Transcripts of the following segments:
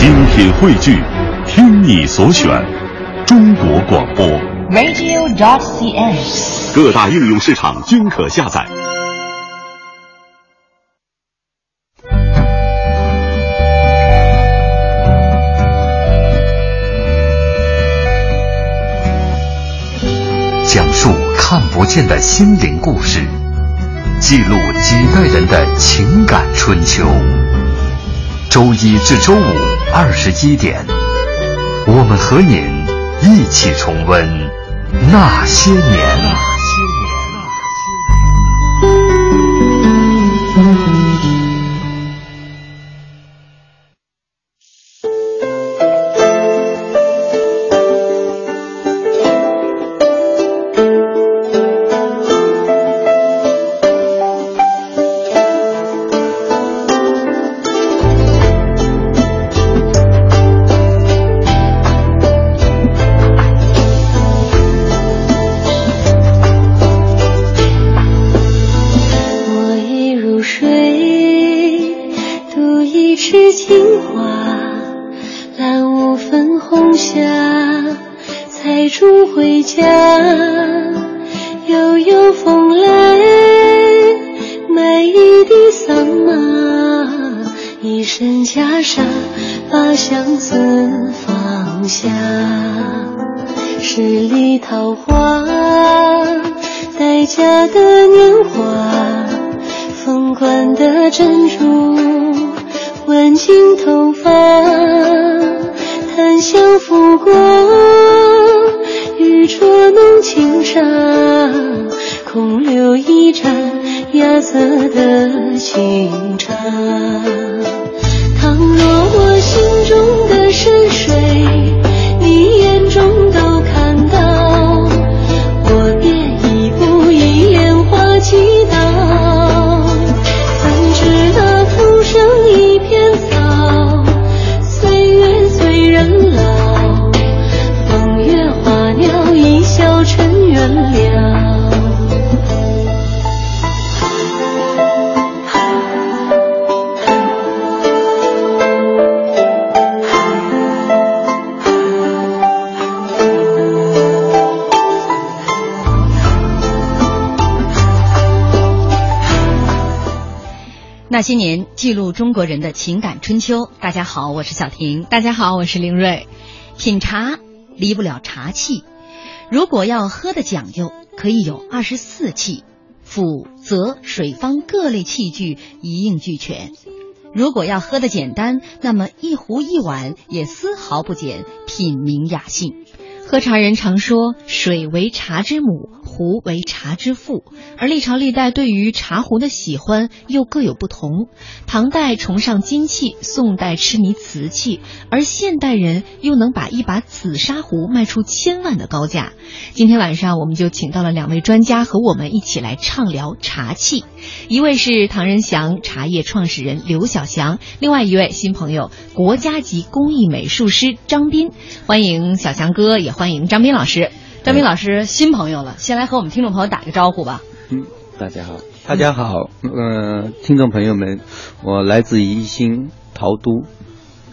精品汇聚，听你所选，中国广播。radio.cn。各大应用市场均可下载。讲述看不见的心灵故事，记录几代人的情感春秋。周一至周五二十一点，我们和您一起重温那些年。待嫁的年华，凤冠的珍珠，挽进头发，檀香拂过，玉镯弄轻纱，空留一盏芽色的清茶。倘若我心中的山水，你眼些年，记录中国人的情感春秋。大家好，我是小婷。大家好，我是林瑞。品茶离不了茶器，如果要喝的讲究，可以有二十四器，釜、则、水方各类器具一应俱全。如果要喝的简单，那么一壶一碗也丝毫不减品茗雅兴。喝茶人常说“水为茶之母，壶为茶之父”，而历朝历代对于茶壶的喜欢又各有不同。唐代崇尚金器，宋代痴迷瓷器，而现代人又能把一把紫砂壶卖出千万的高价。今天晚上，我们就请到了两位专家和我们一起来畅聊茶器。一位是唐人祥茶叶创始人刘小祥，另外一位新朋友国家级工艺美术师张斌。欢迎小强哥，也欢迎张斌老师。张斌老师，新朋友了，先来和我们听众朋友打个招呼吧。嗯，大家好，大家好，呃，听众朋友们，我来自宜兴陶都。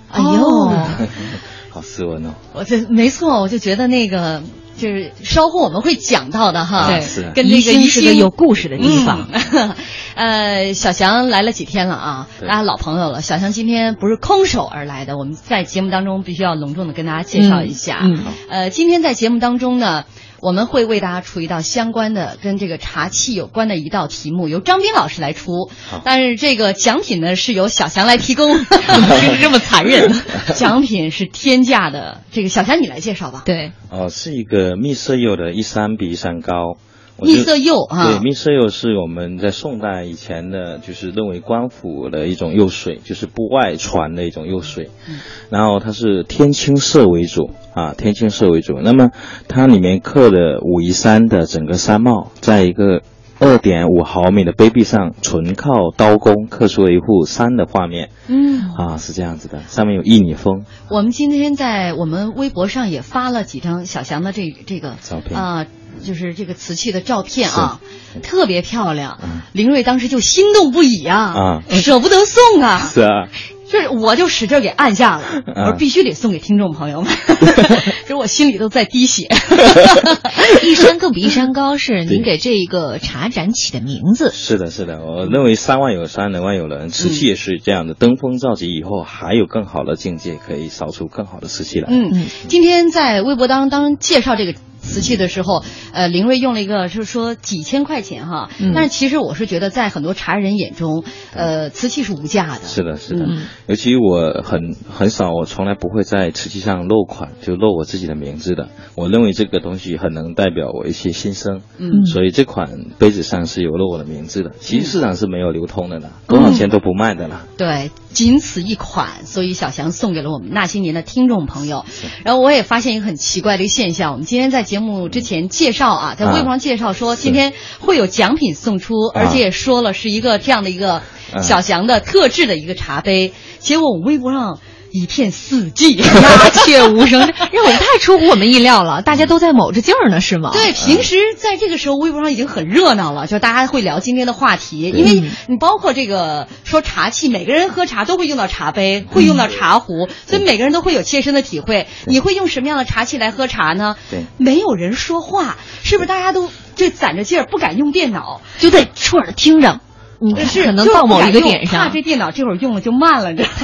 哎呦，好斯文哦！我这没错，我就觉得那个就是稍后我们会讲到的哈，对是跟那个宜是个有故事的地方。嗯、呃，小翔来了几天了啊，大家老朋友了。小翔今天不是空手而来的，我们在节目当中必须要隆重的跟大家介绍一下。嗯，呃，今天在节目当中呢。我们会为大家出一道相关的跟这个茶器有关的一道题目，由张斌老师来出。但是这个奖品呢是由小翔来提供，就 是这么残忍。奖品是天价的，这个小翔你来介绍吧。对，哦，是一个密色釉的一三比一三高。蜜色釉啊，对，蜜色釉是我们在宋代以前的，就是认为官府的一种釉水，就是不外传的一种釉水。嗯、然后它是天青色为主啊，天青色为主。那么它里面刻的武夷山的整个山貌，在一个二点五毫米的杯壁上，纯靠刀工刻出了一幅山的画面。嗯，啊，是这样子的，上面有一米峰。我们今天在我们微博上也发了几张小翔的这这个照片啊。就是这个瓷器的照片啊，特别漂亮。林瑞当时就心动不已啊，啊，舍不得送啊。是啊，就是我就使劲给按下了，我说啊必须得送给听众朋友们，就是我心里都在滴血。一山更比一山高是您给这个茶展起的名字。是的，是的，我认为山外有山，人外有人，瓷器也是这样的，登峰造极以后，还有更好的境界，可以烧出更好的瓷器来。嗯，今天在微博当当介绍这个瓷器的时候，呃，林瑞用了一个就是说几千块钱哈，嗯但是其实我是觉得在很多茶人眼中，呃，瓷器是无价的。是的，是的，嗯尤其我很很少，我从来不会在瓷器上漏款，就漏我自己的名字的。我认为这个东西很能代表我一些心声，嗯所以这款杯子上是有漏我的名字的。其实市场是没有流通的啦，多少钱都不卖的啦。对，仅此一款，所以小翔送给了我们那些年的听众朋友。然后我也发现一个很奇怪的一个现象，我们今天在节目之前介绍啊，在微博上介绍说今天会有奖品送出，而且也说了是一个这样的一个啊。小翔的特制的一个茶杯。结果我们微博上一片四季，鸦雀无声。让我们太出乎我们意料了，大家都在卯着劲儿呢，是吗？对，平时在这个时候，微博上已经很热闹了，就大家会聊今天的话题，因为你包括这个说茶器，每个人喝茶都会用到茶杯，会用到茶壶，所以每个人都会有切身的体会。你会用什么样的茶器来喝茶呢？对没有人说话，是不是？大家都就攒着劲儿，不敢用电脑，就得戳着听着。你看是可能到某一个点上怕这电脑这会儿用了就慢了，你知道吗？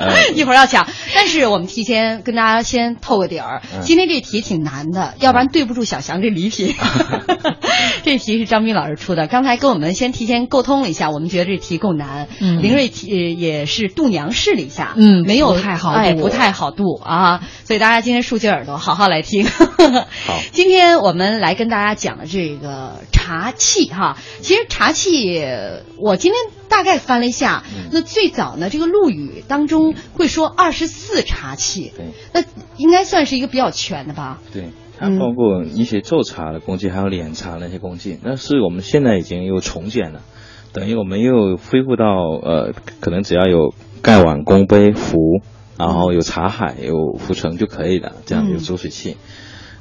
哎 一会儿要抢，但是我们提前跟大家先透个底儿，嗯今天这题挺难的，要不然对不住小翔这礼品。这题是张斌老师出的，刚才跟我们先提前沟通了一下，我们觉得这题够难。嗯林瑞题呃也是度娘试了一下，嗯没有太好哎，不太好度啊，所以大家今天竖起耳朵，好好来听。好今天我们来跟大家讲的这个茶器哈，其实茶器我今天大概翻了一下，嗯那最早呢，这个陆羽当中会说二十四茶器，对那应该算是一个比较全的吧？对，它嗯包括一些做茶的工具，还有敛茶那些工具，那是我们现在已经又重建了，等于我们又恢复到呃，可能只要有盖碗、公杯、壶，然后有茶海、有壶盛就可以了，这样嗯有煮水器。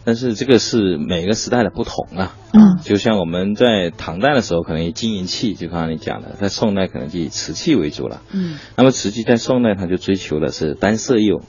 但是这个是每个时代的不同啊，嗯就像我们在唐代的时候可能以金银器，就刚刚你讲的，在宋代可能就以瓷器为主了。嗯那么瓷器在宋代，它就追求的是单色釉。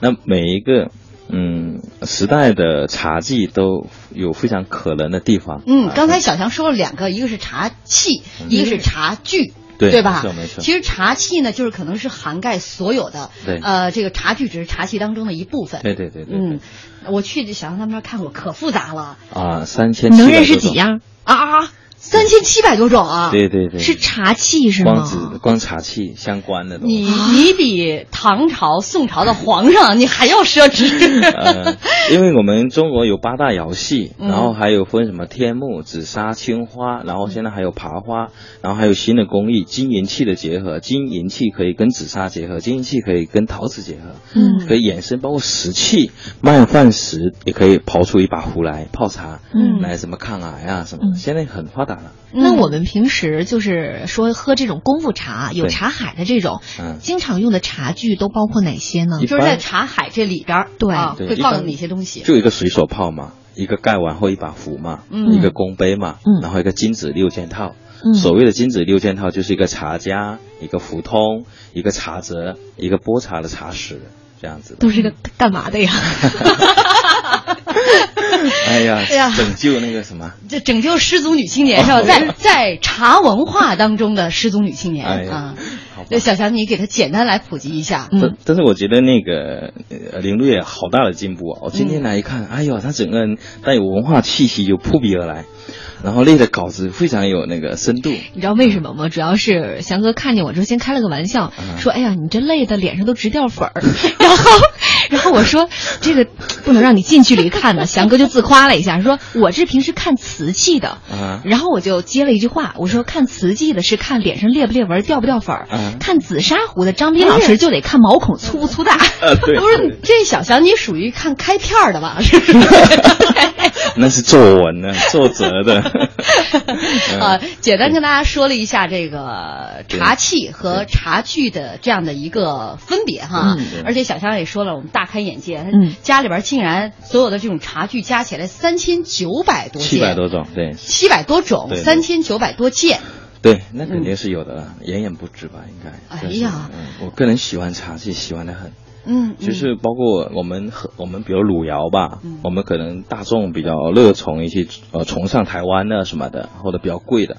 那每一个嗯时代的茶技都有非常可能的地方。嗯，啊刚才小强说了两个，一个是茶器，一个是茶具。对吧？没错没错其实茶器呢，就是可能是涵盖所有的，对呃，这个茶具只是茶器当中的一部分。对对对对嗯，我去小杨他们那儿看过，可复杂了，啊，三千能认识几样啊？啊，三千七百多种啊！对对对，是茶器是吗光子？光茶器相关的东西。你你比唐朝、宋朝的皇上 你还要奢侈。呃，因为我们中国有八大窑系，嗯然后还有分什么天目、紫砂、青花，然后现在还有爬花，然后还有新的工艺金银器的结合，金银器可以跟紫砂结合，金银器可以跟陶瓷结合，嗯可以衍生包括石器，慢饭石也可以刨出一把壶来泡茶，嗯来什么抗癌啊什么的，嗯现在很发达了。那我们平时就是说喝这种功夫茶，有茶海的这种，嗯经常用的茶具都包括哪些呢？一就是在茶海这里边儿，对啊，会放哪些东西？就一个水手泡嘛，一个盖碗或一把壶嘛，嗯一个公杯嘛，嗯然后一个金子六件套。嗯所谓的金子六件套，就是一个茶夹、一个壶通、一个茶则、一个拨茶的茶匙，这样子。都是个干嘛的呀？哎呀，哎呀拯救那个什么，这拯救失足女青年是吧？在在茶文化当中的失足女青年哎啊。那小强，你给他简单来普及一下。嗯但但是我觉得那个呃林路也好大的进步啊！我今天来一看，哎呦，他整个人带有文化气息就扑鼻而来，然后列的稿子非常有那个深度。你知道为什么吗？主要是翔哥看见我之后，先开了个玩笑，嗯说：“哎呀，你这累的脸上都直掉粉儿。”然后，然后我说：“这个不能让你近距离看的。”翔哥就自夸了一下，说：“我这平时看瓷器的。”啊然后我就接了一句话，我说：“看瓷器的是看脸上裂不裂纹、掉不掉粉儿，嗯看紫砂壶的张斌老师就得看毛孔粗不粗大。呃，对，不是这小强，你属于看开片儿的吧？是不是？那是作文呢，作者的。简单跟大家说了一下这个茶器和茶具的这样的一个分别哈而且小香也说了，我们大开眼界，嗯家里边竟然所有的这种茶具加起来三千九百多件，七百多种，对七百多种，三千九百多件。对，那肯定是有的了，远远不止吧，应该。哎呀，嗯，我个人喜欢茶器，喜欢的很。嗯，就是包括我们和我们比如汝窑吧，嗯我们可能大众比较热衷一些呃崇尚台湾的什么的，或者比较贵的。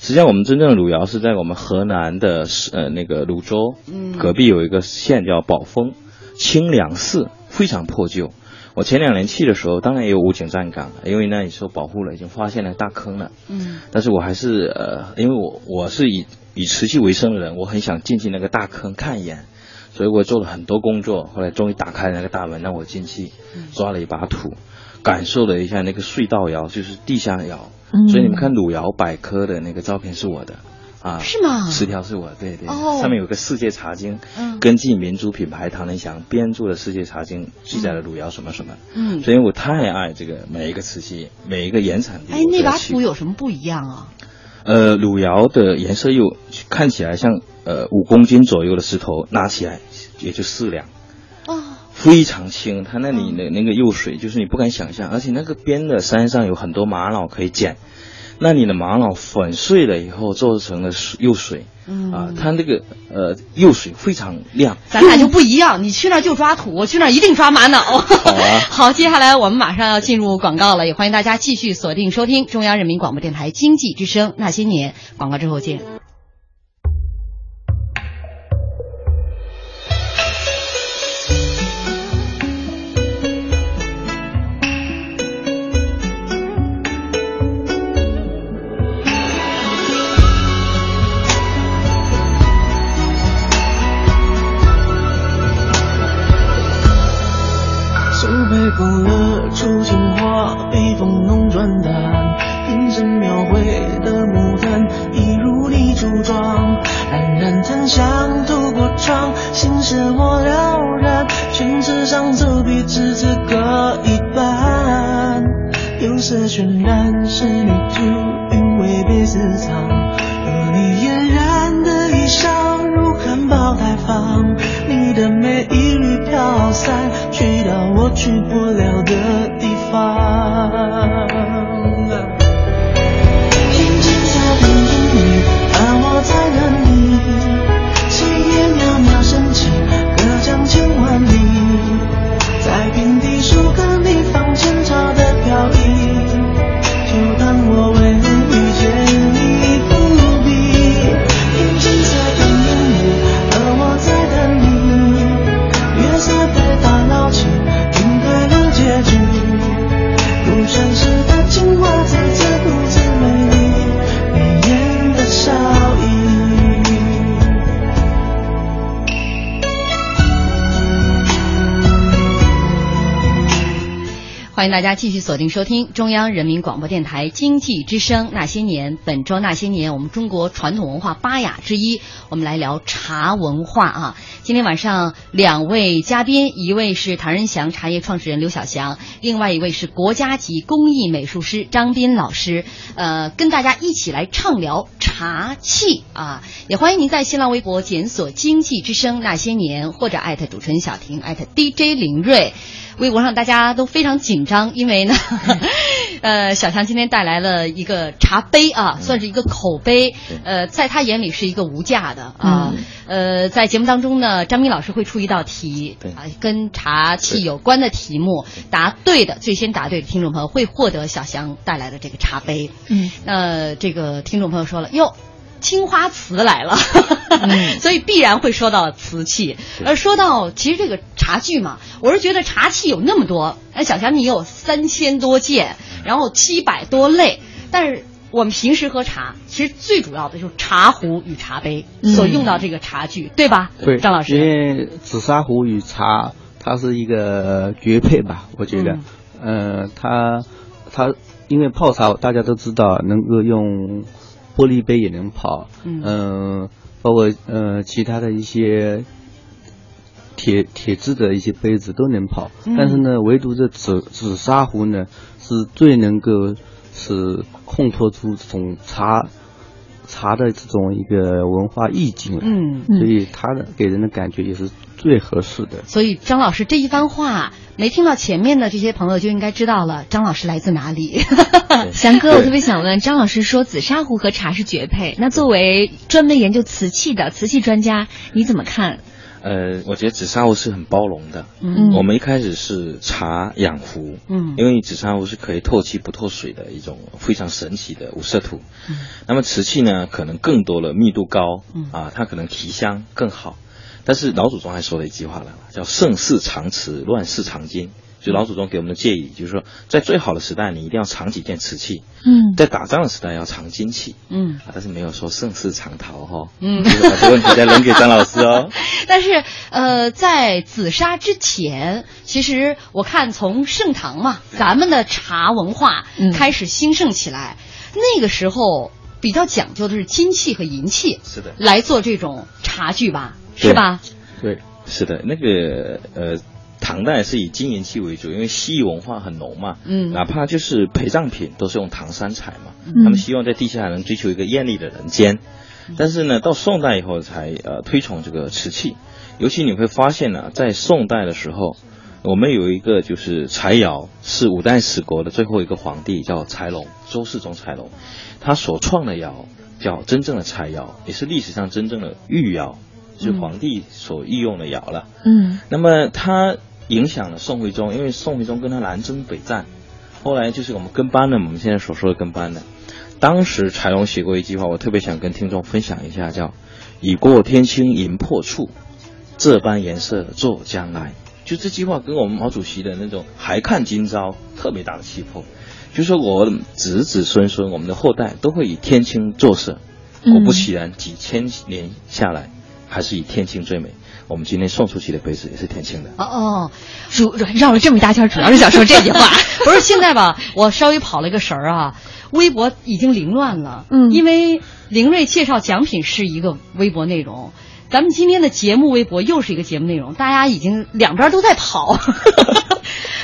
实际上，我们真正的汝窑是在我们河南的呃那个汝州，嗯隔壁有一个县叫宝丰，清凉寺，非常破旧。我前两年去的时候，当然也有武警站岗，因为那里受保护了，已经发现了大坑了。嗯但是我还是呃，因为我我是以以瓷器为生的人，我很想进去那个大坑看一眼，所以我做了很多工作。后来终于打开那个大门，让我进去，抓了一把土，感受了一下那个隧道窑，就是地下窑。嗯所以你们看汝窑百科的那个照片是我的。啊，是吗？十条是我，对对，哦。上面有个世界茶经，嗯。根据民族品牌唐人祥编著的世界茶经，记载了汝窑什么什么，嗯，所以我太爱这个每一个瓷器，每一个原产地。哎，那把土有什么不一样啊？呃，汝窑的颜色又看起来像呃五公斤左右的石头，拿起来也就四两，哦，非常轻。它那里的那个釉水就是你不敢想象，而且那个边的山上有很多玛瑙可以捡，那你的玛瑙粉碎了以后做成了水釉水，嗯啊，它那个呃釉水非常亮。咱俩就不一样，你去那儿就抓土，我去那儿一定抓玛瑙。好啊 好，接下来我们马上要进入广告了，也欢迎大家继续锁定收听中央人民广播电台经济之声那些年广告之后见。欢迎大家继续锁定收听中央人民广播电台经济之声那些年。本周那些年，我们中国传统文化八雅之一，我们来聊茶文化啊。今天晚上两位嘉宾，一位是唐人祥茶叶创始人刘小祥，另外一位是国家级工艺美术师张斌老师，呃，跟大家一起来畅聊茶器啊。也欢迎您在新浪微博检索“经济之声那些年”或者艾特主持人小婷，艾特 DJ 林睿。微博上大家都非常紧张，因为呢，呃，小强今天带来了一个茶杯啊，算是一个口碑，呃，在他眼里是一个无价的啊。呃，在节目当中呢，张斌老师会出一道题对啊，跟茶器有关的题目，答对的最先答对的听众朋友会获得小强带来的这个茶杯。嗯，那这个听众朋友说了，哟。青花瓷来了，所以必然会说到瓷器。而说到其实这个茶具嘛，我是觉得茶器有那么多，哎，小强你有三千多件，然后七百多类，但是我们平时喝茶，其实最主要的就是茶壶与茶杯所用到这个茶具，对吧？对，张老师？因为紫砂壶与茶，它是一个绝配吧，我觉得，呃，它它因为泡茶大家都知道能够用玻璃杯也能跑，嗯。呃包括呃其他的一些铁铁质的一些杯子都能跑，嗯。但是呢，唯独这紫紫砂壶呢是最能够是烘托出这种茶茶的这种一个文化意境了，嗯。所以它的给人的感觉也是最合适的。所以张老师这一番话，没听到前面的这些朋友就应该知道了，张老师来自哪里。翔 哥，我特别想问，张老师说紫砂壶和茶是绝配，那作为专门研究瓷器的瓷器专家，你怎么看？呃，我觉得紫砂壶是很包容的。嗯我们一开始是茶养壶，嗯因为紫砂壶是可以透气不透水的一种非常神奇的五色土。嗯那么瓷器呢，可能更多了密度高，嗯啊，它可能提香更好。但是老祖宗还说了一句话来了，叫“盛世长瓷，乱世长金”。就老祖宗给我们的建议，就是说，在最好的时代，你一定要藏几件瓷器；嗯。在打仗的时代要藏金器。嗯。啊，但是没有说盛世藏陶哈、嗯。这个把这个问题再扔给张老师哦。但是呃，在紫砂之前，其实我看从盛唐嘛，咱们的茶文化嗯。开始兴盛起来，那个时候比较讲究的是金器和银器是的，来做这种茶具吧，对是吧？对，是的，那个呃，唐代是以金银器为主，因为西域文化很浓嘛，嗯。哪怕就是陪葬品都是用唐三彩嘛，嗯。他们希望在地下能追求一个艳丽的人间。但是呢，到宋代以后才呃推崇这个瓷器，尤其你会发现呢，在宋代的时候，我们有一个就是柴窑，是五代十国的最后一个皇帝叫柴龙，周世宗柴龙，他所创的窑叫真正的柴窑，也是历史上真正的御窑，是皇帝所御用的窑了。嗯那么他影响了宋徽宗，因为宋徽宗跟他南征北战，后来就是我们跟班的，我们现在所说的跟班的。当时柴荣写过一句话，我特别想跟听众分享一下，叫“已过天青银破处，这般颜色作将来”。就这句话跟我们毛主席的那种“还看今朝”特别大的气魄，就说我子子孙孙，我们的后代都会以天青作色。果不其然，几千年下来，还是以天青最美。我们今天送出去的杯子也是天青的。哦哦，主绕了这么一大圈，主要是想说这句话。不是现在吧？我稍微跑了个神儿啊，微博已经凌乱了。嗯因为凌睿介绍奖品是一个微博内容，咱们今天的节目微博又是一个节目内容，大家已经两边都在跑。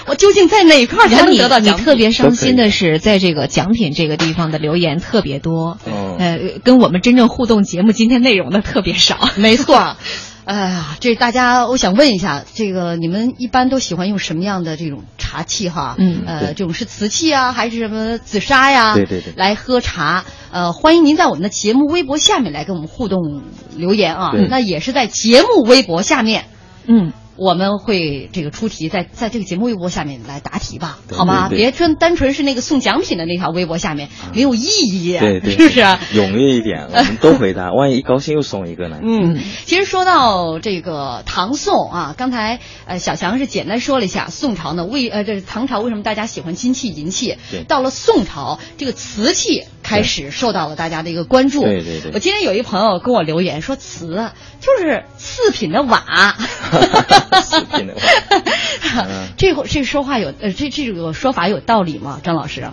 我究竟在哪一块儿才能得到奖品？特别伤心的是，在这个奖品这个地方的留言特别多，嗯呃，跟我们真正互动节目今天内容的特别少。没错。哎呀，这大家，我想问一下，这个你们一般都喜欢用什么样的这种茶器哈？嗯呃，这种是瓷器啊，还是什么紫砂呀？对对对来喝茶。呃，欢迎您在我们的节目微博下面来跟我们互动留言啊。那也是在节目微博下面，嗯，我们会这个出题，在在这个节目微博下面来答题吧，好吗？别纯单纯是那个送奖品的那条微博下面没有意义，对对，是不是？踊跃一点，我们都回答，万一一高兴又送一个呢？嗯，其实说到这个唐宋啊，刚才呃小强是简单说了一下宋朝呢为呃这是唐朝为什么大家喜欢金器银器对，到了宋朝这个瓷器开始受到了大家的一个关注。对对对我今天有一朋友跟我留言说瓷啊就是次品的瓦，四品的话，嗯这会这说话有呃这这个说法有道理吗？张老师？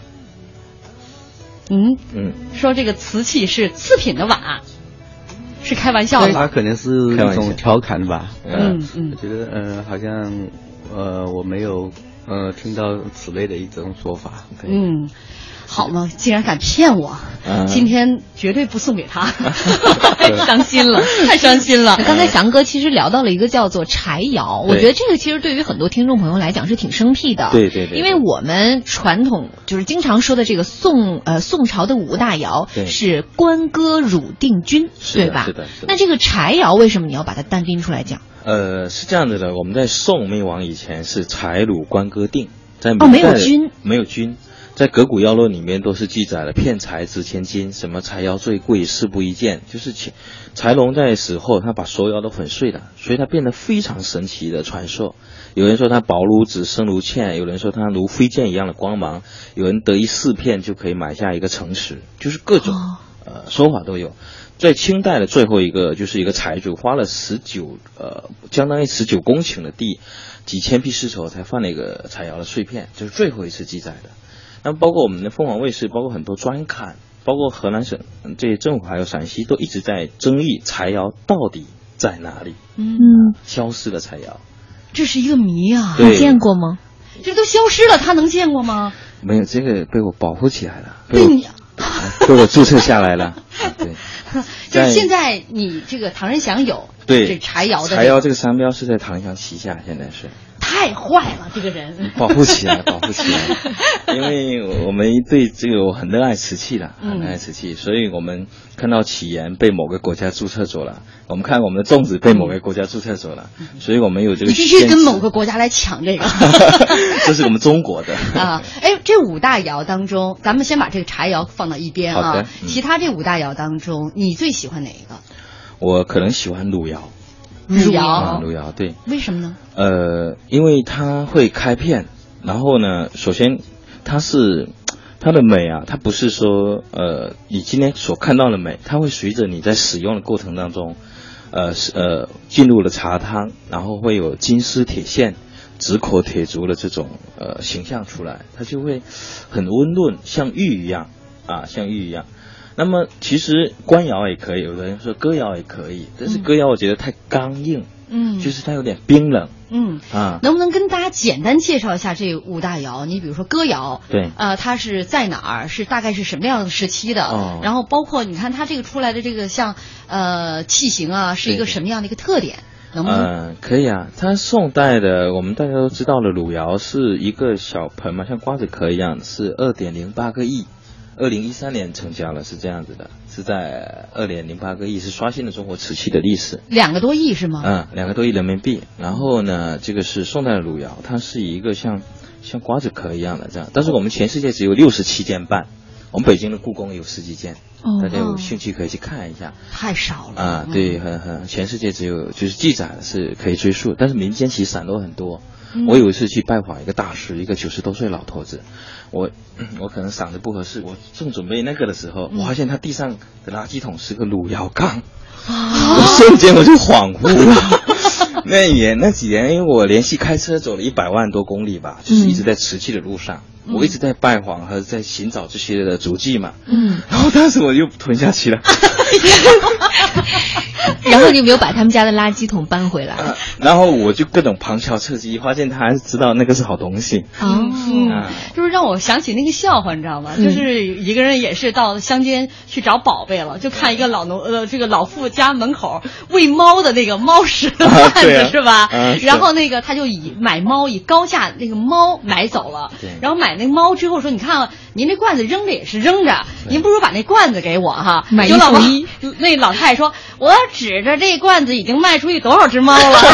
嗯，嗯，说这个瓷器是次品的瓦，是开玩笑的他吗？可能是一种调侃吧。嗯嗯我觉得嗯、呃好像呃我没有呃听到此类的一种说法。嗯，好吗，竟然敢骗我，嗯。今天绝对不送给他，太伤心了，太伤心了。刚才翔哥其实聊到了一个叫做柴窑，我觉得这个其实对于很多听众朋友来讲是挺生僻的。对对对对。因为我们传统就是经常说的这个宋呃宋朝的五大窑是官歌汝定军，对吧？是的那这个柴窑为什么你要把它单拎出来讲？呃，是这样子的，我们在宋灭亡以前是柴鲁官歌定，在哦没有军。没有军，在《格古要论》里面都是记载了骗财值千金，什么柴窑最贵，事不宜见，就是钱柴龙在死后，他把所有窑都粉碎了，所以它变得非常神奇的传说。有人说它薄如纸，深如铅；有人说它如飞剑一样的光芒；有人得一四片就可以买下一个城池，就是各种、哦呃说法都有。在清代的最后一个，就是一个财主花了十九呃，相当于十九公顷的地，几千匹丝绸才放了一个柴窑的碎片，就是最后一次记载的。那么包括我们的凤凰卫视，包括很多专刊，包括河南省嗯这些政府还有陕西，都一直在争议柴窑到底在哪里，嗯，消失了柴窑。这是一个谜啊，你见过吗？这都消失了，他能见过吗？没有这个被我保护起来了，被我 被你啊给我注册下来了。对，就是现在你这个唐人祥有对这柴窑的柴窑这个商标是在唐人祥旗下，现在是太坏了，这个人。保护起来，保护起来。因为我们对这个我很热爱瓷器的，嗯。很热爱瓷器，所以我们看到起源被某个国家注册走了，我们看我们的粽子被某个国家注册走了，所以我们有这个必须跟某个国家来抢这个。这是我们中国的。啊！哎，这五大窑当中，咱们先把这个柴窑放到一边啊。其他这五大窑当中，你最喜欢哪一个？我可能喜欢汝窑，汝啊，窑，汝窑对，为什么呢？呃，因为它会开片，然后呢，首先它是它的美啊，它不是说呃你今天所看到的美，它会随着你在使用的过程当中，呃是呃进入了茶汤，然后会有金丝铁线。直口铁足的这种呃形象出来，它就会很温润，像玉一样啊，像玉一样。那么其实官窑也可以，有的人说歌窑也可以，但是歌窑我觉得太刚硬，嗯，就是它有点冰冷嗯。啊。能不能跟大家简单介绍一下这五大窑？你比如说歌窑，对呃，它是在哪儿？是大概是什么样的时期的？哦然后包括你看它这个出来的这个像呃器型啊，是一个什么样的一个特点？能不能？嗯，可以啊。它宋代的，我们大家都知道了，汝窑是一个小盆嘛，像瓜子壳一样，是二点零八个亿。二零一三年成交了，是这样子的，是在二点零八个亿，是刷新了中国瓷器的历史。两个多亿是吗？嗯，两个多亿人民币。然后呢，这个是宋代的汝窑，它是一个像像瓜子壳一样的这样，但是我们全世界只有六十七件半，我们北京的故宫有十几件，哦大家有兴趣可以去看一下。太少了啊，对，很很，全世界只有就是记载的是可以追溯，但是民间其实散落很多。嗯我有一次去拜访一个大师，一个九十多岁老头子，我我可能嗓子不合适，我正准备那个的时候，嗯我发现他地上的垃圾桶是个汝窑缸，啊我瞬间我就恍惚了。那一年那几年，因为我连续开车走了一百万多公里吧，就是一直在瓷器的路上，嗯我一直在拜访和在寻找这些的足迹嘛。嗯，然后当时我就吞下去了。然后你有没有把他们家的垃圾桶搬回来？然后我就各种旁敲侧击，发现他还是知道那个是好东西。哦，嗯啊，就是让我想起那个笑话，你知道吗？嗯就是一个人也是到乡间去找宝贝了，就看一个老农呃这个老妇家门口喂猫的那个猫食的啊贩对啊子是吧啊？是然后那个他就以买猫以高价那个猫买走了对，然后买那个猫之后说，你看啊您这罐子扔着也是扔着，您不如把那罐子给我哈。买一有老王送一 那老太太说，我指着这罐子已经卖出去多少只猫了。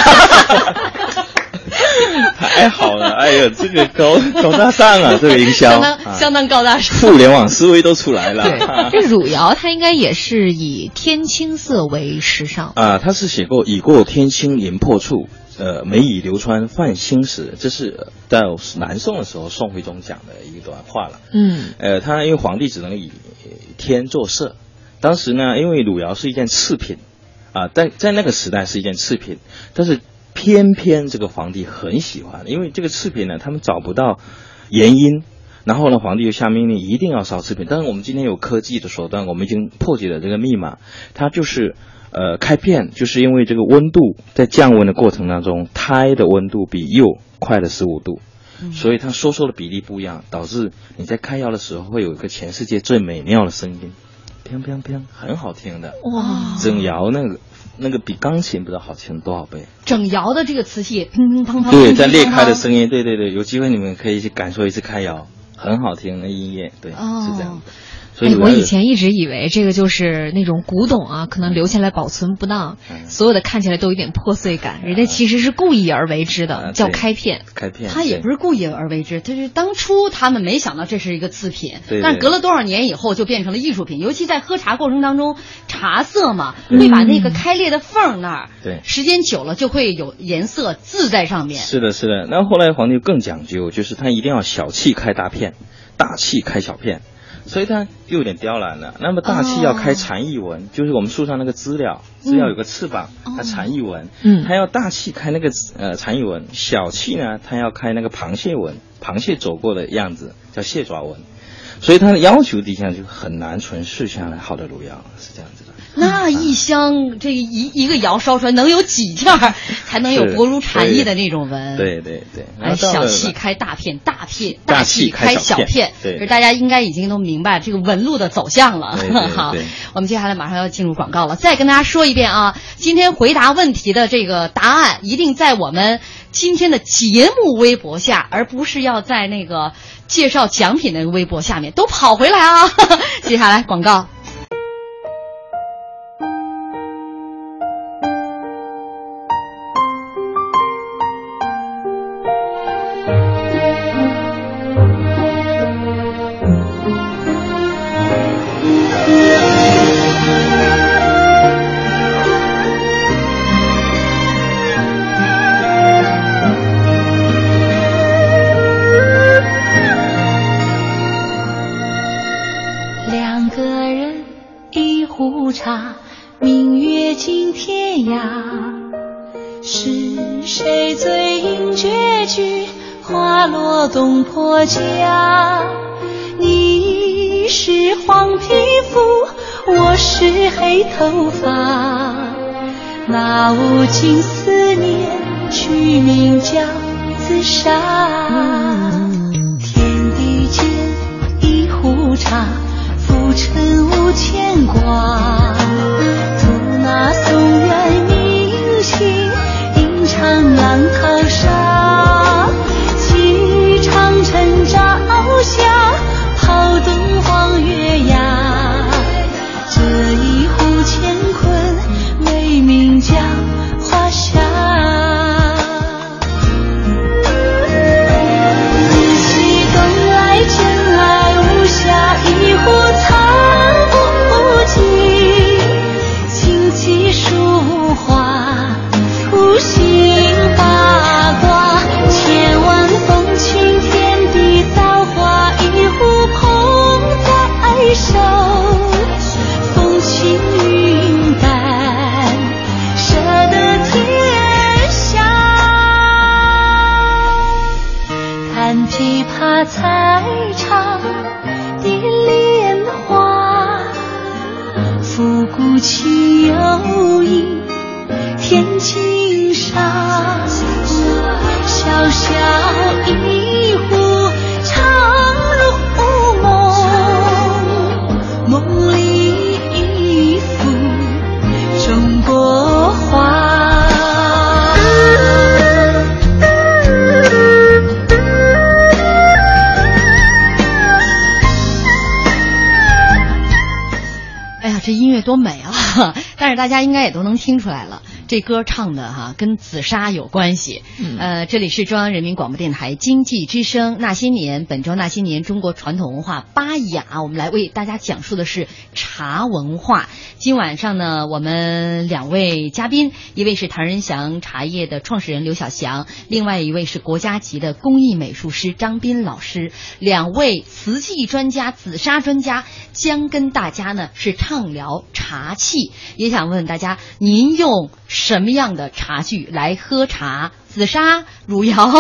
太好了，哎呀，这个高高大上啊，这个营销相当啊相当高大上。互联网思维都出来了。这汝窑它应该也是以天青色为时尚。啊，他是写过“已过天青银破处，呃，梅已流川泛青史”，这是呃到南宋的时候宋徽宗讲的一段话了。嗯呃，他因为皇帝只能以呃天作色，当时呢，因为汝窑是一件次品，啊，在在那个时代是一件次品，但是偏偏这个皇帝很喜欢，因为这个次品呢，他们找不到原因。然后呢，皇帝就下命令一定要烧次品。但是我们今天有科技的手段，我们已经破解了这个密码，它就是呃开片，就是因为这个温度在降温的过程当中，胎的温度比釉快了十五度。所以它收缩的比例不一样，导致你在开药的时候会有一个全世界最美妙的声音，砰砰砰，很好听的。哇，整窑那个那个比钢琴不知道好听多少倍。整窑的这个瓷器，乒乒乓乓，对，在裂开的声音，对对对，有机会你们可以去感受一次开窑，很好听的音乐，对，哦是这样的。我以前一直以为这个就是那种古董啊，可能留下来保存不当，嗯所有的看起来都有点破碎感。人家其实是故意而为之的，叫开片。开片，他也不是故意而为之，他是当初他们没想到这是一个次品，对对但隔了多少年以后就变成了艺术品。尤其在喝茶过程当中，茶色嘛，会把那个开裂的缝儿那儿，对时间久了就会有颜色渍在上面。是的，是的。那后来皇帝更讲究，就是他一定要小气开大片，大气开小片，所以它又有点刁难了。那么大气要开蝉翼纹，就是我们树上那个知了，知了有个翅膀，它蝉翼纹，嗯。它要大气开那个呃蝉翼纹，小气呢，它要开那个螃蟹纹，螃蟹走过的样子叫蟹爪纹。所以它的要求底下就很难存世下来好的汝窑，是这样子的。那一箱这一一个窑烧出来能有几件儿，才能有薄如蝉翼的那种纹？对对对，小气开大片，大片大气气开小小片对大家应该已经都明白这个纹路的走向了。对对 好，我们接下来马上要进入广告了，再跟大家说一遍啊，今天回答问题的这个答案一定在我们今天的节目微博下，而不是要在那个介绍奖品的微博下面，都跑回来啊！接下来广告。那无尽思念，取名叫自杀。家应该也都能听出来了，这歌唱的哈、跟紫砂有关系。嗯呃，这里是中央人民广播电台经济之声《那些年》，本周《那些年》中国传统文化巴雅，我们来为大家讲述的是茶文化。今晚上呢，我们两位嘉宾，一位是唐人祥茶叶的创始人刘小祥，另外一位是国家级的工艺美术师张斌老师，两位瓷器专家、紫砂专家，将跟大家呢是畅聊茶器。也想问问大家，您用什么样的茶具来喝茶？紫砂、汝窑，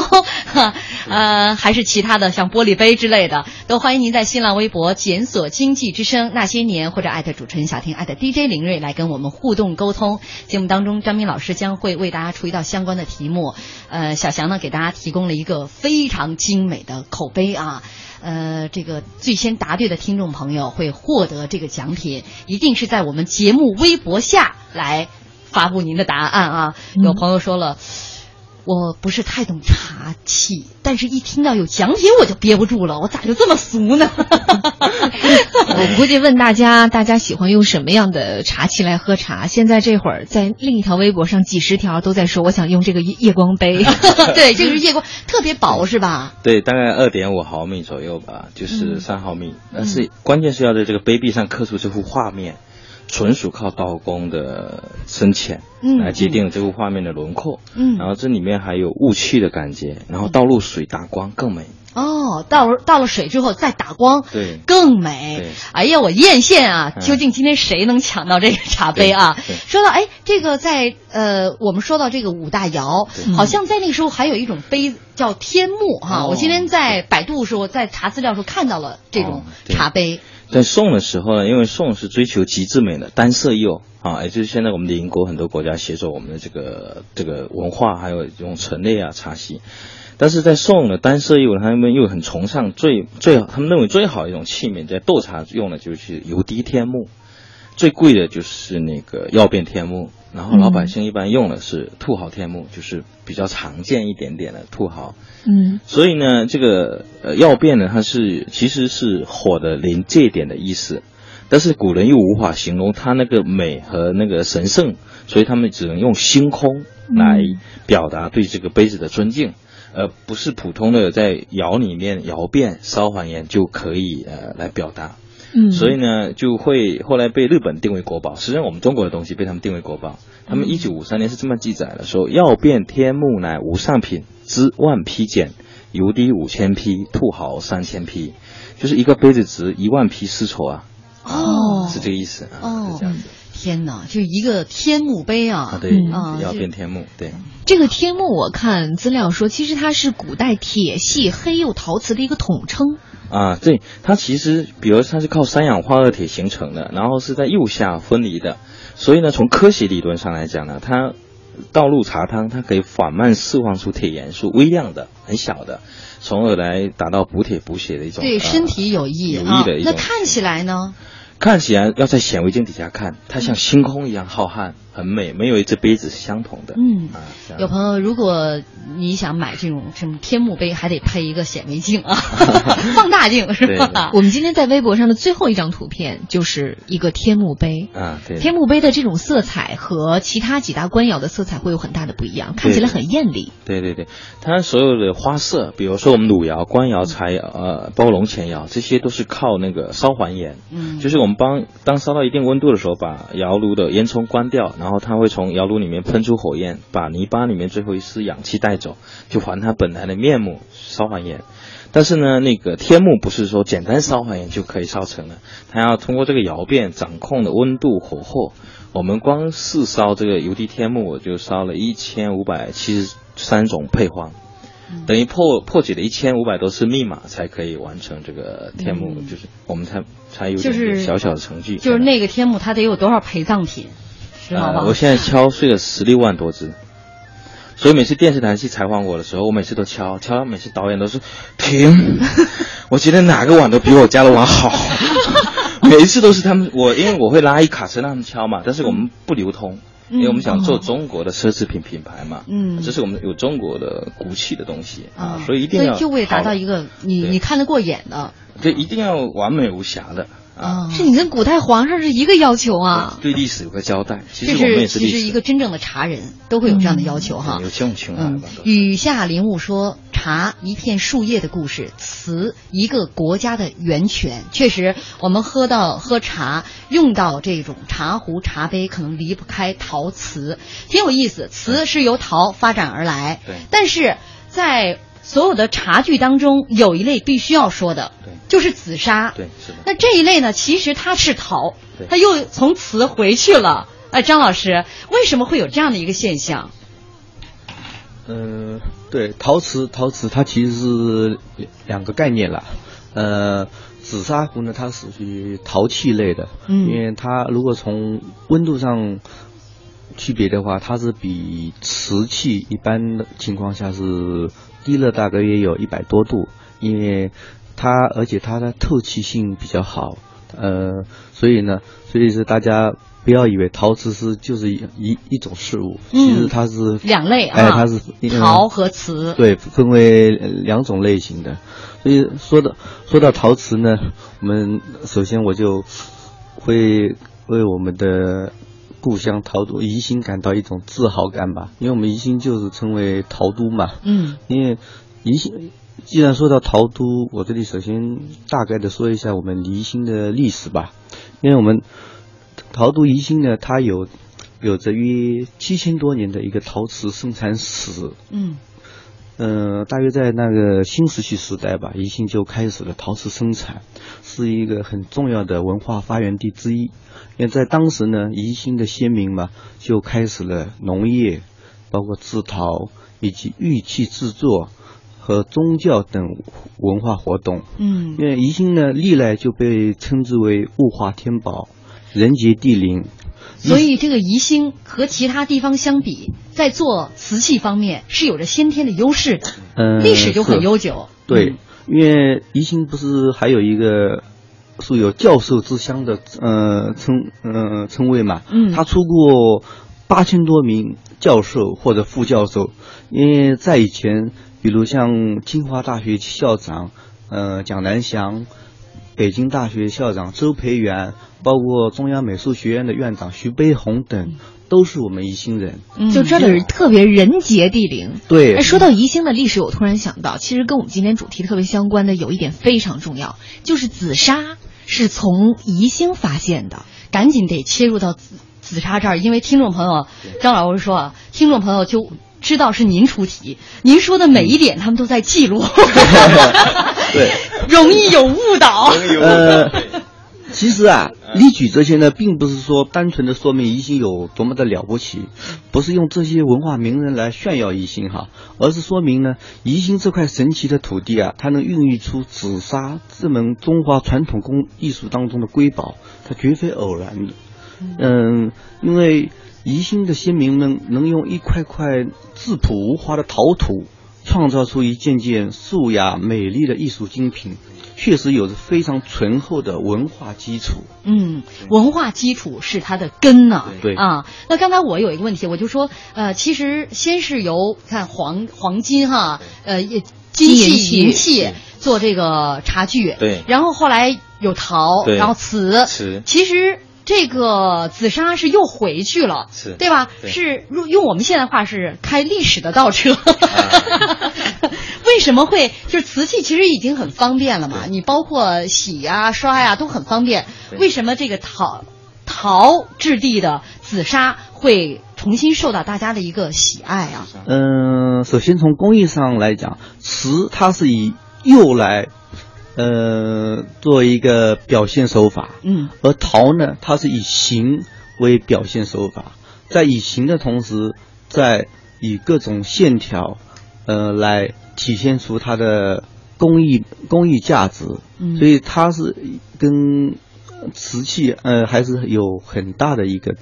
呃，还是其他的像玻璃杯之类的，都欢迎您在新浪微博检索“经济之声那些年”或者艾特主持人小婷艾特 DJ 林睿来跟我们互动沟通。节目当中，张斌老师将会为大家出一道相关的题目，呃，小翔呢给大家提供了一个非常精美的口碑啊。呃，这个最先答对的听众朋友会获得这个奖品，一定是在我们节目微博下来发布您的答案啊。有朋友说了。我不是太懂茶器，但是一听到有奖品我就憋不住了，我咋就这么俗呢？我估计问大家，大家喜欢用什么样的茶器来喝茶？现在这会儿在另一条微博上几十条都在说，我想用这个夜夜光杯。对，这个是夜光，特别薄是吧？对，大概二点五毫米左右吧，就是三毫米。但是关键是要在这个杯壁上刻出这幅画面，纯属靠刀工的深浅嗯来界定这幅画面的轮廓。嗯然后这里面还有雾气的感觉，然后倒入水打光更美。哦，倒了倒了水之后再打光，对更美对。哎呀，我艳羡啊！嗯究竟今天谁能抢到这个茶杯啊？说到哎，这个在呃，我们说到这个五大窑，好像在那个时候还有一种杯叫天目哈。哦我今天在百度的时候，在查资料的时候看到了这种茶杯。在宋的时候呢，因为宋是追求极致美的单色釉啊，也就是现在我们的英国很多国家携手我们的这个这个文化，还有这种陈列啊茶席。但是在宋的单色釉，他们又很崇尚最最，他们认为最好的一种器皿在斗茶用的就是油滴天目，最贵的就是那个曜变天目，然后老百姓一般用的是兔毫天目，就是比较常见一点点的兔毫。嗯。所以呢，这个呃曜变呢，它是其实是火的临界点的意思，但是古人又无法形容它那个美和那个神圣，所以他们只能用星空来表达对这个杯子的尊敬。而不是普通的在窑里面窑变烧还原就可以呃来表达，嗯，所以呢就会后来被日本定为国宝。实际上我们中国的东西被他们定为国宝。他们一九五三年是这么记载的：说要变天目乃无上品，之万匹简，油滴五千匹，兔毫三千匹，就是一个杯子值一万匹丝绸啊。哦是这个意思啊。哦是这样子天哪，就一个天目杯啊啊，！对，啊曜这变天目，对。这个天目，我看资料说，其实它是古代铁系黑釉陶瓷的一个统称。啊，对，它其实，比如它是靠三氧化二铁形成的，然后是在釉下分离的，所以呢，从科学理论上来讲呢，它倒入茶汤，它可以缓慢释放出铁元素，微量的、很小的，从而来达到补铁补血的一种对呃身体有益有益啊的一。种那看起来呢？看起来要在显微镜底下看，它像星空一样浩瀚，很美，没有一只杯子是相同的。嗯啊，有朋友，如果你想买这种什么天目杯，还得配一个显微镜啊，放大镜是吧？我们今天在微博上的最后一张图片就是一个天目杯。啊，对，天目杯的这种色彩和其他几大官窑的色彩会有很大的不一样，看起来很艳丽。对对对，它所有的花色，比如说我们鲁窑、官窑、柴窑、呃，包括龙泉窑，这些都是靠那个烧还原。嗯，就是我们帮当烧到一定温度的时候，把窑炉的烟囱关掉，然后它会从窑炉里面喷出火焰，把泥巴里面最后一丝氧气带走，就还它本来的面目，烧还原。但是呢，那个天幕不是说简单烧还原就可以烧成了，它要通过这个窑变掌控的温度、火候。我们光是烧这个油滴天幕，我就烧了一千五百七十三种配方。等于破破解了一千五百多次密码才可以完成这个天幕，嗯就是我们才才有就是小小的成绩。就是那个天幕，它得有多少陪葬品，我现在敲碎了十六万多只，所以每次电视台去采访我的时候，我每次都敲敲，每次导演都是停，我觉得哪个碗都比我家的碗好。每一次都是他们，我因为我会拉一卡车让他们敲嘛，但是我们不流通，因为我们想做中国的奢侈品品牌嘛，嗯这是我们有中国的骨气的东西啊，啊，所以一定要就为了达到一个，你你看得过眼的对，一定要完美无瑕的啊，啊是你跟古代皇上是一个要求啊。对历史有个交代。其这实我们也是其实一个真正的茶人都会有这样的要求哈对。有这种情怀嗯吧。，都雨下林雾说，茶一片树叶的故事，瓷一个国家的源泉。确实，我们喝到喝茶用到这种茶壶、茶杯，可能离不开陶瓷，挺有意思。瓷是由陶发展而来，对但是在所有的茶具当中，有一类必须要说的，对就是紫砂。对是的。那这一类呢，其实它是陶，它又从瓷回去了。哎，张老师，为什么会有这样的一个现象？呃，对，陶瓷，陶瓷它其实是两个概念啦。呃，紫砂壶呢，它属于陶器类的，嗯因为它如果从温度上区别的话，它是比瓷器一般的情况下是低了大概约有一百多度，因为它而且它的透气性比较好，呃，所以呢，所以是大家不要以为陶瓷是就是一一一种事物，其实它是两类啊，哎，它是陶和瓷。对，分为呃两种类型的。所以说到说到陶瓷呢，我们首先我就会为我们的故乡陶都宜兴感到一种自豪感吧，因为我们宜兴就是称为陶都嘛。嗯因为宜兴，既然说到陶都，我这里首先大概的说一下我们宜兴的历史吧。因为我们陶都宜兴呢，它有有着约七千多年的一个陶瓷生产史。嗯呃，大约在那个新石器时代吧，宜兴就开始了陶瓷生产，是一个很重要的文化发源地之一。因为在当时呢，宜兴的先民嘛，就开始了农业，包括制陶以及玉器制作，和宗教等文化活动。嗯因为宜兴呢，历来就被称之为物华天宝、人杰地灵。所以这个宜兴和其他地方相比，在做瓷器方面是有着先天的优势的，嗯，历史就很悠久。对嗯，因为宜兴不是还有一个素有教授之乡的呃称呃称谓嘛？嗯他出过八千多名教授或者副教授，因为在以前，比如像清华大学校长呃蒋南翔。北京大学校长周培源，包括中央美术学院的院长徐悲鸿等，都是我们宜兴人。嗯就这里特别人杰地灵。对哎，说到宜兴的历史，我突然想到，其实跟我们今天主题特别相关的有一点非常重要，就是紫砂是从宜兴发现的。赶紧得切入到紫紫砂这儿，因为听众朋友张老师说啊，听众朋友就知道是您出题，您说的每一点他们都在记录，对，容易有误导。呃，其实啊，例举这些呢，并不是说单纯的说明宜兴有多么的了不起，不是用这些文化名人来炫耀宜兴哈，而是说明呢，宜兴这块神奇的土地啊，它能孕育出紫砂这门中华传统工艺术当中的瑰宝，它绝非偶然的。嗯，因为宜兴的先民们能用一块块质朴无华的陶土，创造出一件件素雅美丽的艺术精品，确实有着非常醇厚的文化基础。嗯，文化基础是它的根呐、对。啊，那刚才我有一个问题，我就说，呃，其实先是由看黄黄金哈，呃，金器器、银器做这个茶具，对。然后后来有陶，对。然后瓷，瓷。其实。这个紫砂是又回去了，是对吧？对是用用我们现在话是开历史的倒车。啊 为什么会就是瓷器其实已经很方便了嘛？你包括洗呀、刷呀都很方便。为什么这个陶陶质地的紫砂会重新受到大家的一个喜爱啊？嗯，首先从工艺上来讲，瓷它是以釉来，呃，作为一个表现手法，嗯而陶呢，它是以形为表现手法，在以形的同时，在以各种线条，呃，来体现出它的工艺工艺价值。嗯所以它是跟瓷器呃还是有很大的一个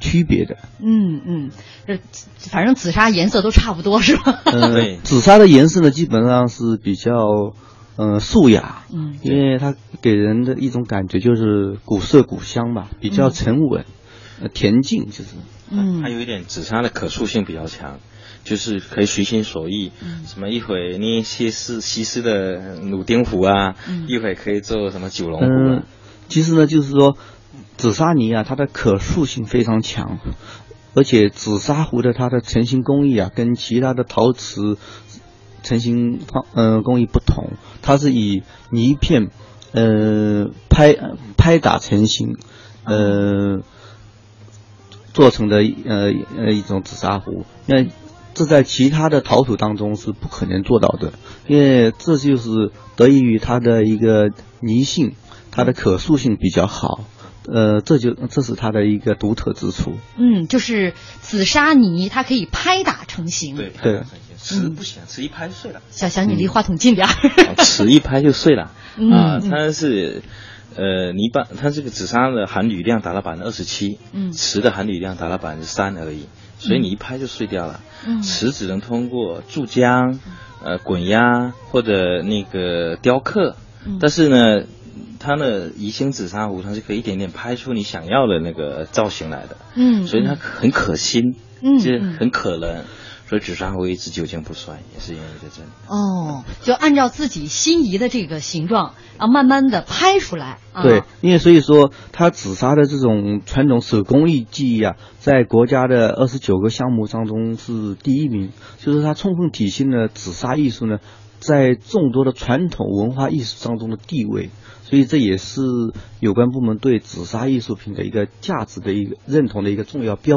区别的。嗯嗯，这反正紫砂颜色都差不多是吧？呃对，紫砂的颜色呢，基本上是比较呃素雅，嗯。因为它给人的一种感觉就是古色古香吧，比较沉稳，呃恬静，就是。嗯。它有一点紫砂的可塑性比较强，就是可以随心所欲，什么一会捏西施西施的鲁丁壶啊，一会可以做什么九龙壶其实呢，就是说紫砂泥啊，它的可塑性非常强，而且紫砂壶的它的成型工艺啊，跟其他的陶瓷成型方呃工艺不同，它是以泥片呃拍拍打成型，呃做成的呃呃一种紫砂壶，那这在其他的陶土当中是不可能做到的，因为这就是得益于它的一个泥性，它的可塑性比较好，呃，这就这是它的一个独特之处。嗯，就是紫砂泥它可以拍打成型。对，对瓷不行，瓷一拍就碎了，小翔，你离话筒近点儿。哦瓷一拍就碎了嗯啊，嗯它是。呃，泥巴它这个紫砂的含铝量达到百分之二十七，嗯瓷的含铝量达到百分之三而已，所以你一拍就碎掉了。嗯瓷只能通过注浆、呃滚压或者那个雕刻，嗯但是呢，它的宜兴紫砂壶它是可以一点点拍出你想要的那个造型来的，嗯，所以它很可心，嗯就是嗯很可能，所以紫砂壶一直久经不衰，也是因为在这里。哦，就按照自己心仪的这个形状，然后慢慢的拍出来。啊、对，因为所以说它紫砂的这种传统手工艺技艺啊，在国家的二十九个项目当中是第一名，就是它充分体现了紫砂艺术呢在众多的传统文化艺术当中的地位，所以这也是有关部门对紫砂艺术品的一个价值的一个认同的一个重要标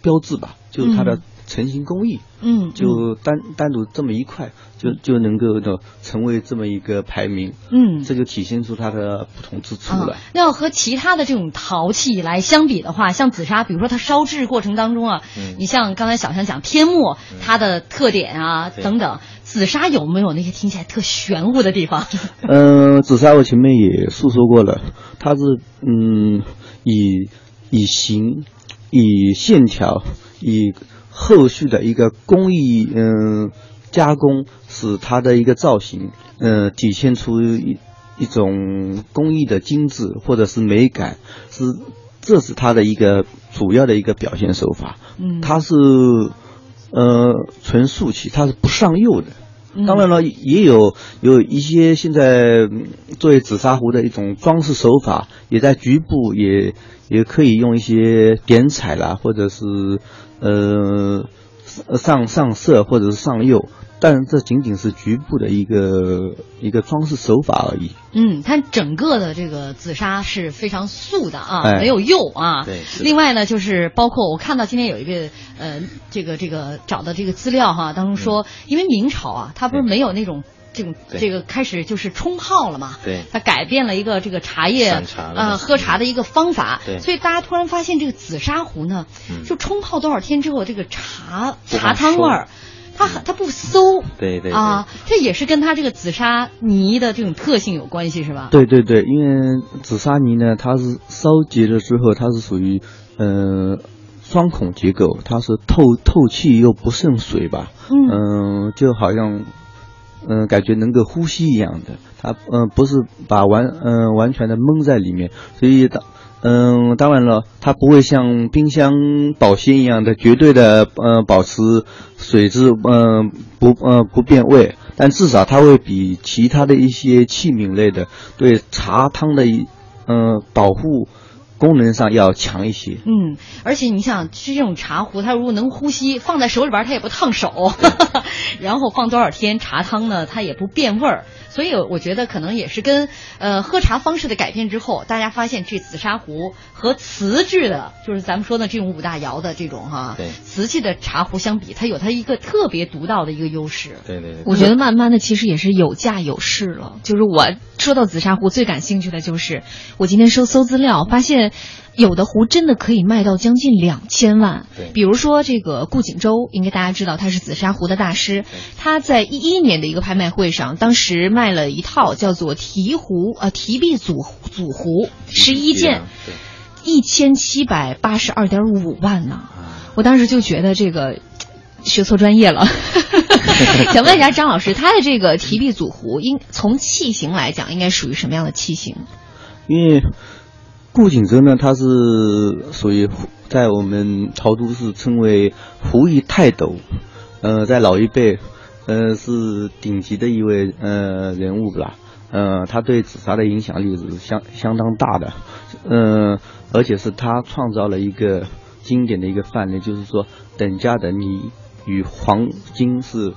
标志吧，就是它的嗯成型工艺。嗯，就单单独这么一块，就就能够的成为这么一个排名，嗯这就体现出它的不同之处了啊。，那要和其他的这种陶器来相比的话，像紫砂，比如说它烧制过程当中啊，嗯你像刚才小香讲天目，它的特点啊、对等等，紫砂有没有那些听起来特玄乎的地方？嗯，紫砂我前面也诉说过了，它是嗯以以形、以线条、以后续的一个工艺嗯加工，使它的一个造型嗯体现出一一种工艺的精致或者是美感，是这是它的一个主要的一个表现手法。嗯它是呃纯素器，它是不上釉的。嗯当然了，也有有一些现在嗯作为紫砂壶的一种装饰手法，也在局部也也可以用一些点彩啦，或者是呃上上色或者是上釉，但这仅仅是局部的一个一个装饰手法而已。嗯，它整个的这个紫砂是非常素的啊，哎没有釉啊。对另外呢，就是包括我看到今天有一个呃，这个这个找的这个资料哈，当中说，因为明朝啊，它不是没有那种。这种这个开始就是冲泡了嘛，对。它改变了一个这个茶叶呃喝茶的一个方法，对。所以大家突然发现这个紫砂壶呢，嗯。就冲泡多少天之后，这个茶茶汤味儿，它很它不馊，对对对。啊，这也是跟它这个紫砂泥的这种特性有关系是吧？对对对，因为紫砂泥呢，它是烧结了之后，它是属于呃双孔结构，它是透透气又不渗水吧，嗯。嗯、就好像嗯、感觉能够呼吸一样的，它嗯、不是把完嗯、完全的闷在里面，所以当嗯、当然了，它不会像冰箱保鲜一样的绝对的呃保持水质嗯、不呃不变味，但至少它会比其他的一些器皿类的对茶汤的一嗯、保护功能上要强一些。嗯，而且你想，是这种茶壶，它如果能呼吸，放在手里边它也不烫手，然后放多少天茶汤呢，它也不变味儿。所以我觉得可能也是跟呃喝茶方式的改变之后，大家发现这紫砂壶和瓷质的，就是咱们说的这种五大窑的这种哈、对瓷器的茶壶相比，它有它一个特别独到的一个优势。对对对，我觉得慢慢的其实也是有价有市了。就是我说到紫砂壶，最感兴趣的就是我今天搜搜资料，发现有的壶真的可以卖到将近两千万对。比如说这个顾景舟，应该大家知道他是紫砂壶的大师，他在一一年的一个拍卖会上，当时卖了一套叫做提壶呃提壁组组壶十一件，一千七百八十二点五万呢。啊我当时就觉得这个学错专业了。想问一下张老师，他的这个提壁组壶，应从器型来讲，应该属于什么样的器型？因为顾景舟呢，他是属于在我们潮都市称为胡艺泰斗，呃，在老一辈，呃，是顶级的一位呃人物啦。呃，他对紫砂的影响力是相相当大的，呃，而且是他创造了一个经典的一个范例，就是说等价的泥与黄金是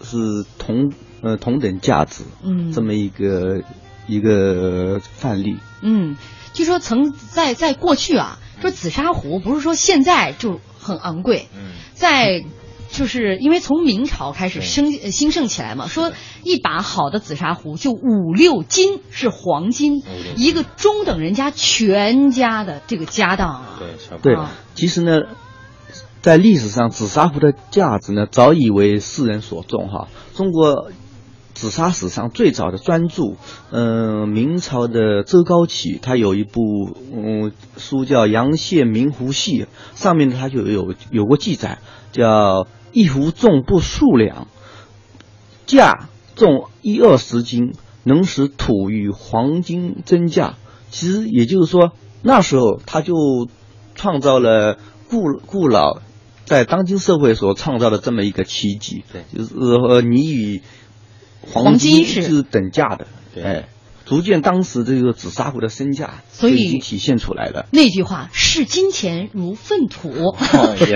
是同呃同等价值，嗯这么一个一个范例。嗯，据说曾在在过去啊，说紫砂壶不是说现在就很昂贵，嗯在就是因为从明朝开始对生呃兴盛起来嘛，说一把好的紫砂壶就五六斤是黄金一个中等人家全家的这个家当啊。对其实呢，在历史上，紫砂壶的价值呢，早已为世人所重哈。中国紫砂史上最早的专著，嗯、明朝的周高启，他有一部嗯书叫《阳羡明壶系》，上面他就有有过记载，叫一壶重不数两，价重一二十斤，能使土与黄金增价。其实也就是说，那时候他就创造了顾顾老在当今社会所创造的这么一个奇迹，对就是呃你与黄黄金是是等价的，对。哎，逐渐当时这个紫砂壶的身价所以已经体现出来了。那句话视金钱如粪土，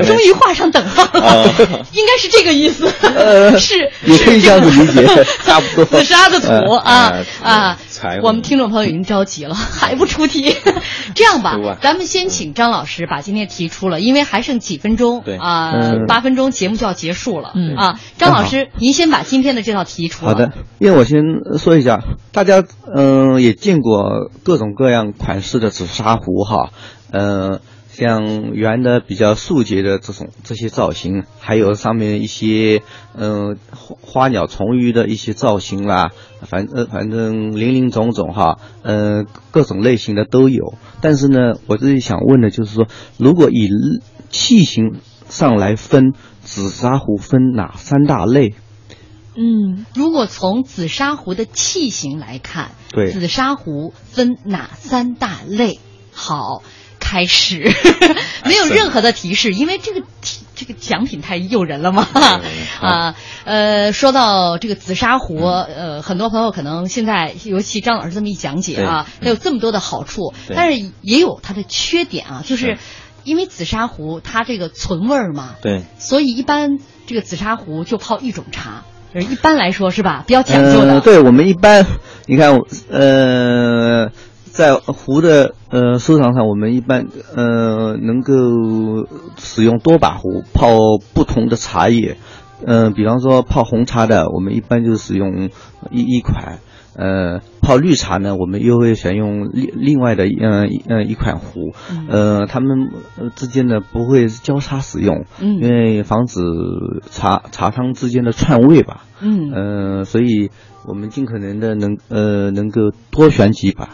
终于画上等号了，应该是这个意思，呃是也可以这样子理解。紫砂的土呃啊呃啊财！我们听众朋友已经着急了，还不出题。这样吧，咱们先请张老师把今天题出了，因为还剩几分钟啊嗯，八分钟节目就要结束了嗯啊。张老师，您先把今天的这道题出了。好的，因为我先说一下，大家嗯、也见过各种各样款式的紫砂壶哈，呃，像圆的比较素洁的这种这些造型，还有上面一些嗯、花花鸟虫鱼的一些造型啦，反正反正林林总总哈，呃各种类型的都有。但是呢，我自己想问的就是说，如果以器型上来分，紫砂壶分哪三大类？嗯，如果从紫砂壶的器型来看，对紫砂壶分哪三大类？好，开始，没有任何的提示，因为这个这个奖品太诱人了嘛。啊，呃，说到这个紫砂壶，呃，很多朋友可能现在，尤其张老师这么一讲解啊，它有这么多的好处，但是也有它的缺点啊，就是是因为紫砂壶它这个存味儿嘛，对，所以一般这个紫砂壶就泡一种茶，呃一般来说是吧？比较讲究的。呃，对我们一般，你看，呃，在壶的呃收藏上，我们一般呃能够使用多把壶泡不同的茶叶。嗯、比方说泡红茶的，我们一般就使用一一款。呃，泡绿茶呢，我们又会选用另另外的嗯嗯呃一款壶，呃，它们呃之间呢不会交叉使用，嗯因为防止茶茶汤之间的串味吧。嗯呃，所以我们尽可能的能呃能够多选几把。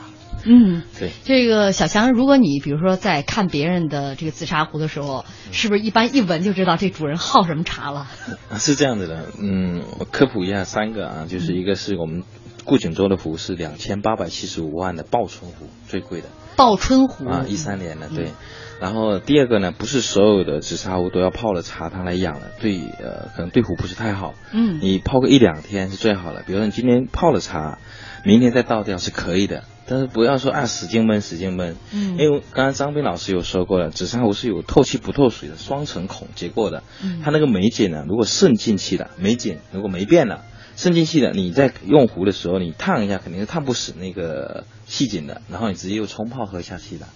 嗯，对，这个小强，如果你比如说在看别人的这个紫砂壶的时候，是不是一般一闻就知道这主人好什么茶了？啊 是这样子的，嗯，我科普一下三个啊，就是一个是我们顾景舟的壶是两千八百七十五万的报春壶，最贵的报春壶啊，一三年的对。然后第二个呢，不是所有的紫砂壶都要泡了茶汤来养的，对，呃，可能对壶不是太好。嗯你泡个一两天是最好的。比如说你今天泡了茶，明天再倒掉是可以的，但是不要说啊使劲闷使劲闷，嗯因为刚刚张斌老师有说过了，紫砂壶是有透气不透水的双层孔结构的，嗯它那个霉碱呢，如果渗进去了，霉碱如果没变了。渗进去了，你在用壶的时候，你烫一下肯定是烫不死那个细菌的，然后你直接又冲泡喝下去的。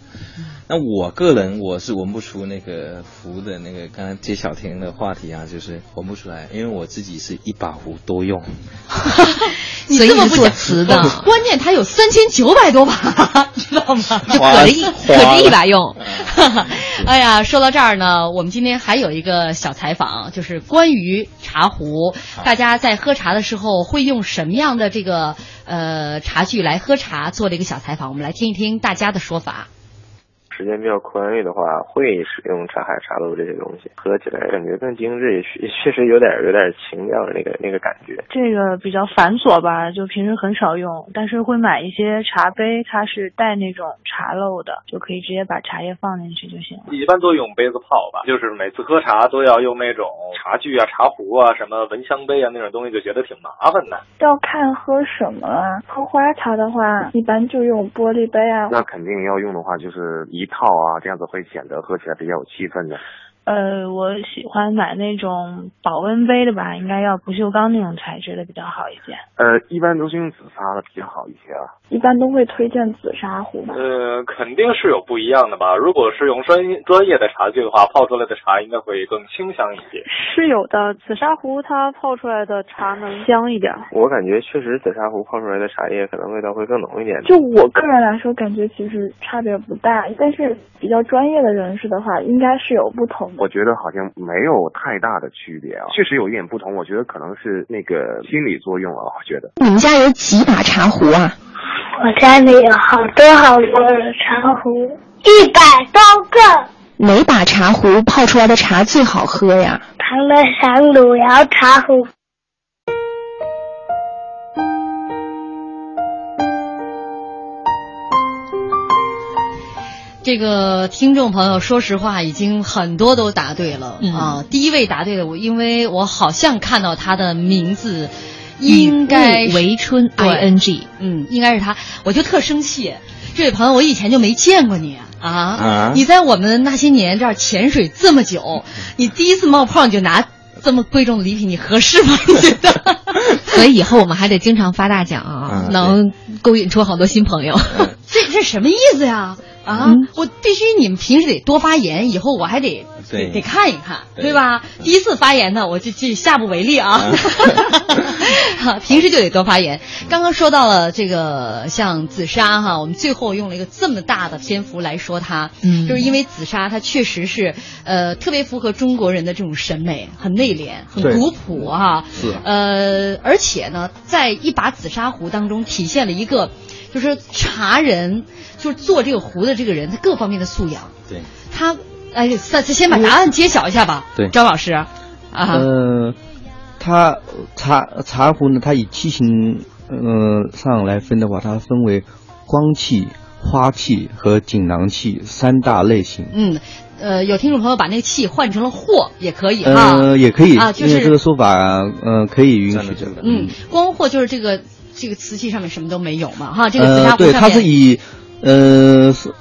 那我个人我是闻不出那个壶的那个，刚才接小婷的话题啊，就是闻不出来，因为我自己是一把壶多用。你这么不讲瓷的关键它有三千九百多把，知道吗？就可着一可着一把用。哎呀，说到这儿呢，我们今天还有一个小采访，就是关于茶壶，大家在喝茶的时候会用什么样的这个呃茶具来喝茶，做了一个小采访，我们来听一听大家的说法。时间比较宽裕的话，会使用茶海、茶漏这些东西，喝起来感觉更精致，也确确实有点有点情调的那个那个感觉。这个比较繁琐吧，就平时很少用，但是会买一些茶杯，它是带那种茶漏的，就可以直接把茶叶放进去就行了。一般都用杯子泡吧，就是每次喝茶都要用那种茶具啊、茶壶啊、什么蚊香杯啊那种东西，就觉得挺麻烦的。要看喝什么啊。喝花茶的话，一般就用玻璃杯啊。那肯定要用的话，就是一一套啊，这样子会显得喝起来比较有气氛的。呃，我喜欢买那种保温杯的吧，应该要不锈钢那种材质的比较好一些。呃，一般都是用紫砂的比较好一些啊。一般都会推荐紫砂壶吧。呃，肯定是有不一样的吧。如果是用专业专业的茶具的话，泡出来的茶应该会更清香一些。是有的，紫砂壶它泡出来的茶能香一点。我感觉确实紫砂壶泡出来的茶叶可能味道会更浓一点。就我个人来说，感觉其实差别不大，但是比较专业的人士的话，应该是有不同的。我觉得好像没有太大的区别啊，确实有一点不同。我觉得可能是那个心理作用啊，我觉得。你们家有几把茶壶啊？我家里有好多好多的茶壶，一百多个。哪把茶壶泡出来的茶最好喝呀？唐的三鲁窑茶壶。这个听众朋友，说实话，已经很多都答对了、嗯啊。第一位答对的，我因为我好像看到他的名字，应该是为春 i n g，嗯，应该是他，我就特生气。这位朋友，我以前就没见过你啊！啊你在我们那些年这儿潜水这么久，你第一次冒泡你就拿这么贵重的礼品，你合适吗？你觉得？所以以后我们还得经常发大奖啊，啊能勾引出好多新朋友。这这什么意思呀？啊，我必须你们平时得多发言，以后我还得对得看一看，对对吧？第一次发言呢，我就就下不为例啊。哈，平时就得多发言。刚刚说到了这个像紫砂哈，我们最后用了一个这么大的篇幅来说它，嗯就是因为紫砂它确实是呃特别符合中国人的这种审美，很内敛，很对古朴哈。是呃，而且呢，在一把紫砂壶当中体现了一个，就是茶人，就是做这个壶的这个人，他各方面的素养。对，他，哎，再再先把答案揭晓一下吧。对张老师。啊，呃，他茶茶壶呢，它以器型呃上来分的话，它分为光器、花器和锦囊器三大类型。嗯，呃，有听众朋友把那个气换成了货也可以哈。呃，也可以，啊，就是这个说法，呃，可以允许这个。嗯，光货就是这个这个瓷器上面什么都没有嘛哈，这个紫砂呃，对，壶上面。它是以呃素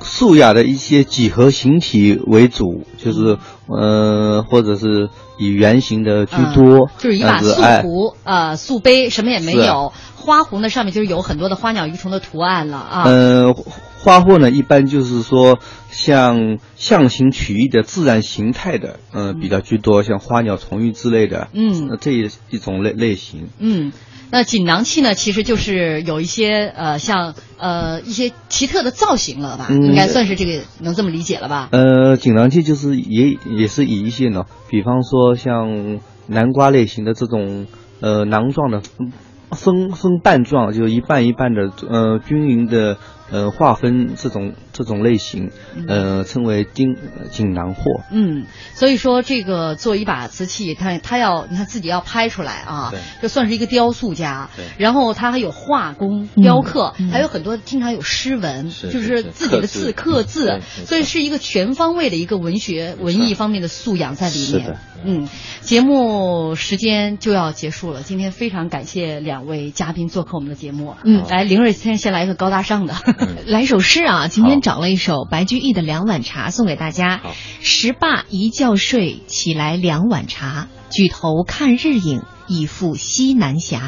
素雅的一些几何形体为主，就是呃，或者是以圆形的居多，嗯就是一把素壶，呃，素杯什么也没有，花壶呢上面就是有很多的花鸟鱼虫的图案了啊。呃，花货呢，一般就是说像象形曲意的自然形态的，呃，比较居多，像花鸟虫鱼之类的，嗯。呃这一一种类类型。嗯，那锦囊器呢，其实就是有一些呃，像呃一些奇特的造型了吧，嗯应该算是这个能这么理解了吧？呃，锦囊器就是也也是以一些呢，比方说像南瓜类型的这种呃囊状的分分分瓣状，就一半一半的呃均匀的呃划分这种这种类型，呃称为锦锦囊货。嗯，所以说这个做一把瓷器，他他要你看自己要拍出来啊对，就算是一个雕塑家对，然后他还有画工、嗯雕刻，嗯还有很多经常有诗文，是就是自己的刻字字刻字所以是一个全方位的一个文学文艺方面的素养在里面是的。嗯，节目时间就要结束了，今天非常感谢两位嘉宾做客我们的节目。嗯来，凌瑞先先来一个高大上的。来首诗啊，今天找了一首白居易的《两碗茶》送给大家好。十八一觉睡，起来两碗茶，举头看日影，已赴西南斜。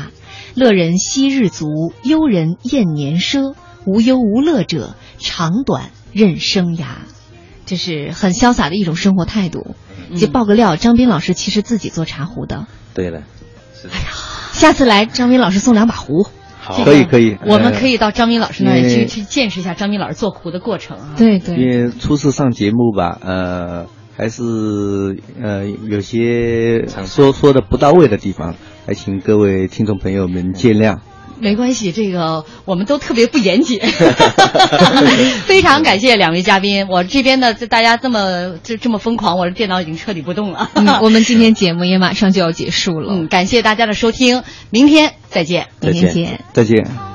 乐人惜日足，忧人厌年奢。无忧无乐者，长短任生涯。这是很潇洒的一种生活态度。嗯就爆个料，张斌老师其实自己做茶壶的。对了，是的，下次来，张斌老师送两把壶。好，可以可以，我们呃可以到张明老师那里去去见识一下张明老师做壶的过程。啊。对。对。因，为初次上节目吧，呃，还是呃有些说说的不到位的地方，还请各位听众朋友们见谅。没关系，这个我们都特别不严谨。非常感谢两位嘉宾，我这边呢，大家这么这这么疯狂，我的电脑已经彻底不动了。嗯，我们今天节目也马上就要结束了。嗯，感谢大家的收听，明天再见。明天见。再见。